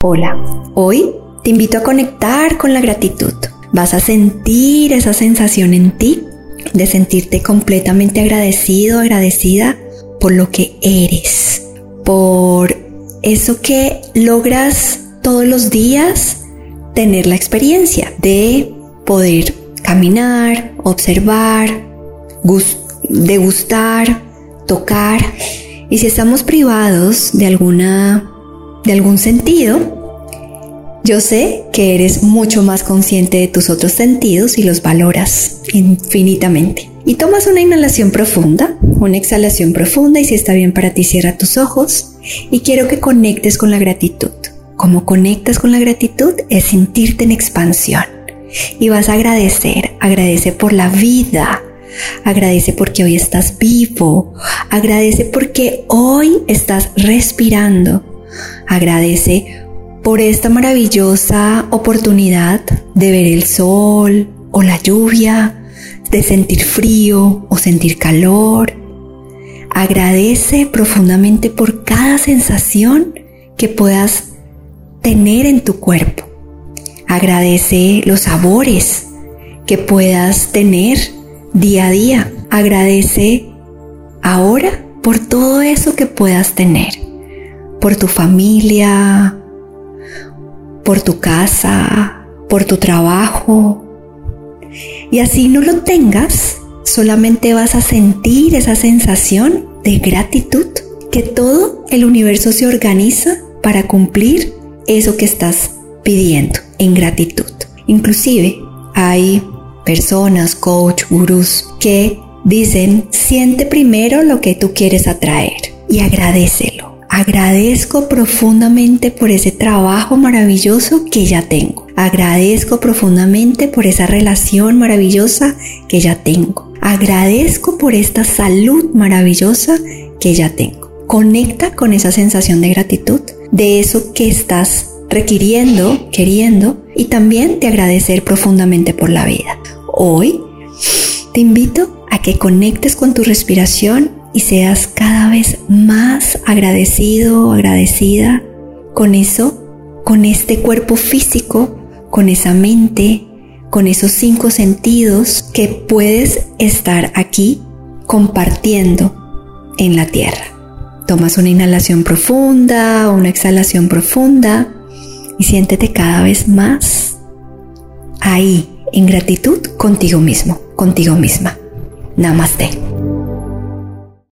Hola, hoy te invito a conectar con la gratitud. Vas a sentir esa sensación en ti de sentirte completamente agradecido, agradecida por lo que eres, por eso que logras todos los días tener la experiencia de poder caminar, observar, degustar, tocar. Y si estamos privados de alguna de algún sentido, yo sé que eres mucho más consciente de tus otros sentidos y los valoras infinitamente. Y tomas una inhalación profunda, una exhalación profunda y si está bien para ti cierra tus ojos y quiero que conectes con la gratitud. Como conectas con la gratitud es sentirte en expansión y vas a agradecer, agradece por la vida, agradece porque hoy estás vivo, agradece porque hoy estás respirando, Agradece por esta maravillosa oportunidad de ver el sol o la lluvia, de sentir frío o sentir calor. Agradece profundamente por cada sensación que puedas tener en tu cuerpo. Agradece los sabores que puedas tener día a día. Agradece ahora por todo eso que puedas tener por tu familia, por tu casa, por tu trabajo. Y así no lo tengas, solamente vas a sentir esa sensación de gratitud, que todo el universo se organiza para cumplir eso que estás pidiendo en gratitud. Inclusive hay personas, coach, gurús que dicen, siente primero lo que tú quieres atraer y agradecelo. Agradezco profundamente por ese trabajo maravilloso que ya tengo. Agradezco profundamente por esa relación maravillosa que ya tengo. Agradezco por esta salud maravillosa que ya tengo. Conecta con esa sensación de gratitud, de eso que estás requiriendo, queriendo y también de agradecer profundamente por la vida. Hoy te invito a que conectes con tu respiración y seas cada vez más agradecido o agradecida con eso, con este cuerpo físico, con esa mente, con esos cinco sentidos que puedes estar aquí compartiendo en la tierra. Tomas una inhalación profunda, una exhalación profunda y siéntete cada vez más ahí, en gratitud contigo mismo, contigo misma. Namaste.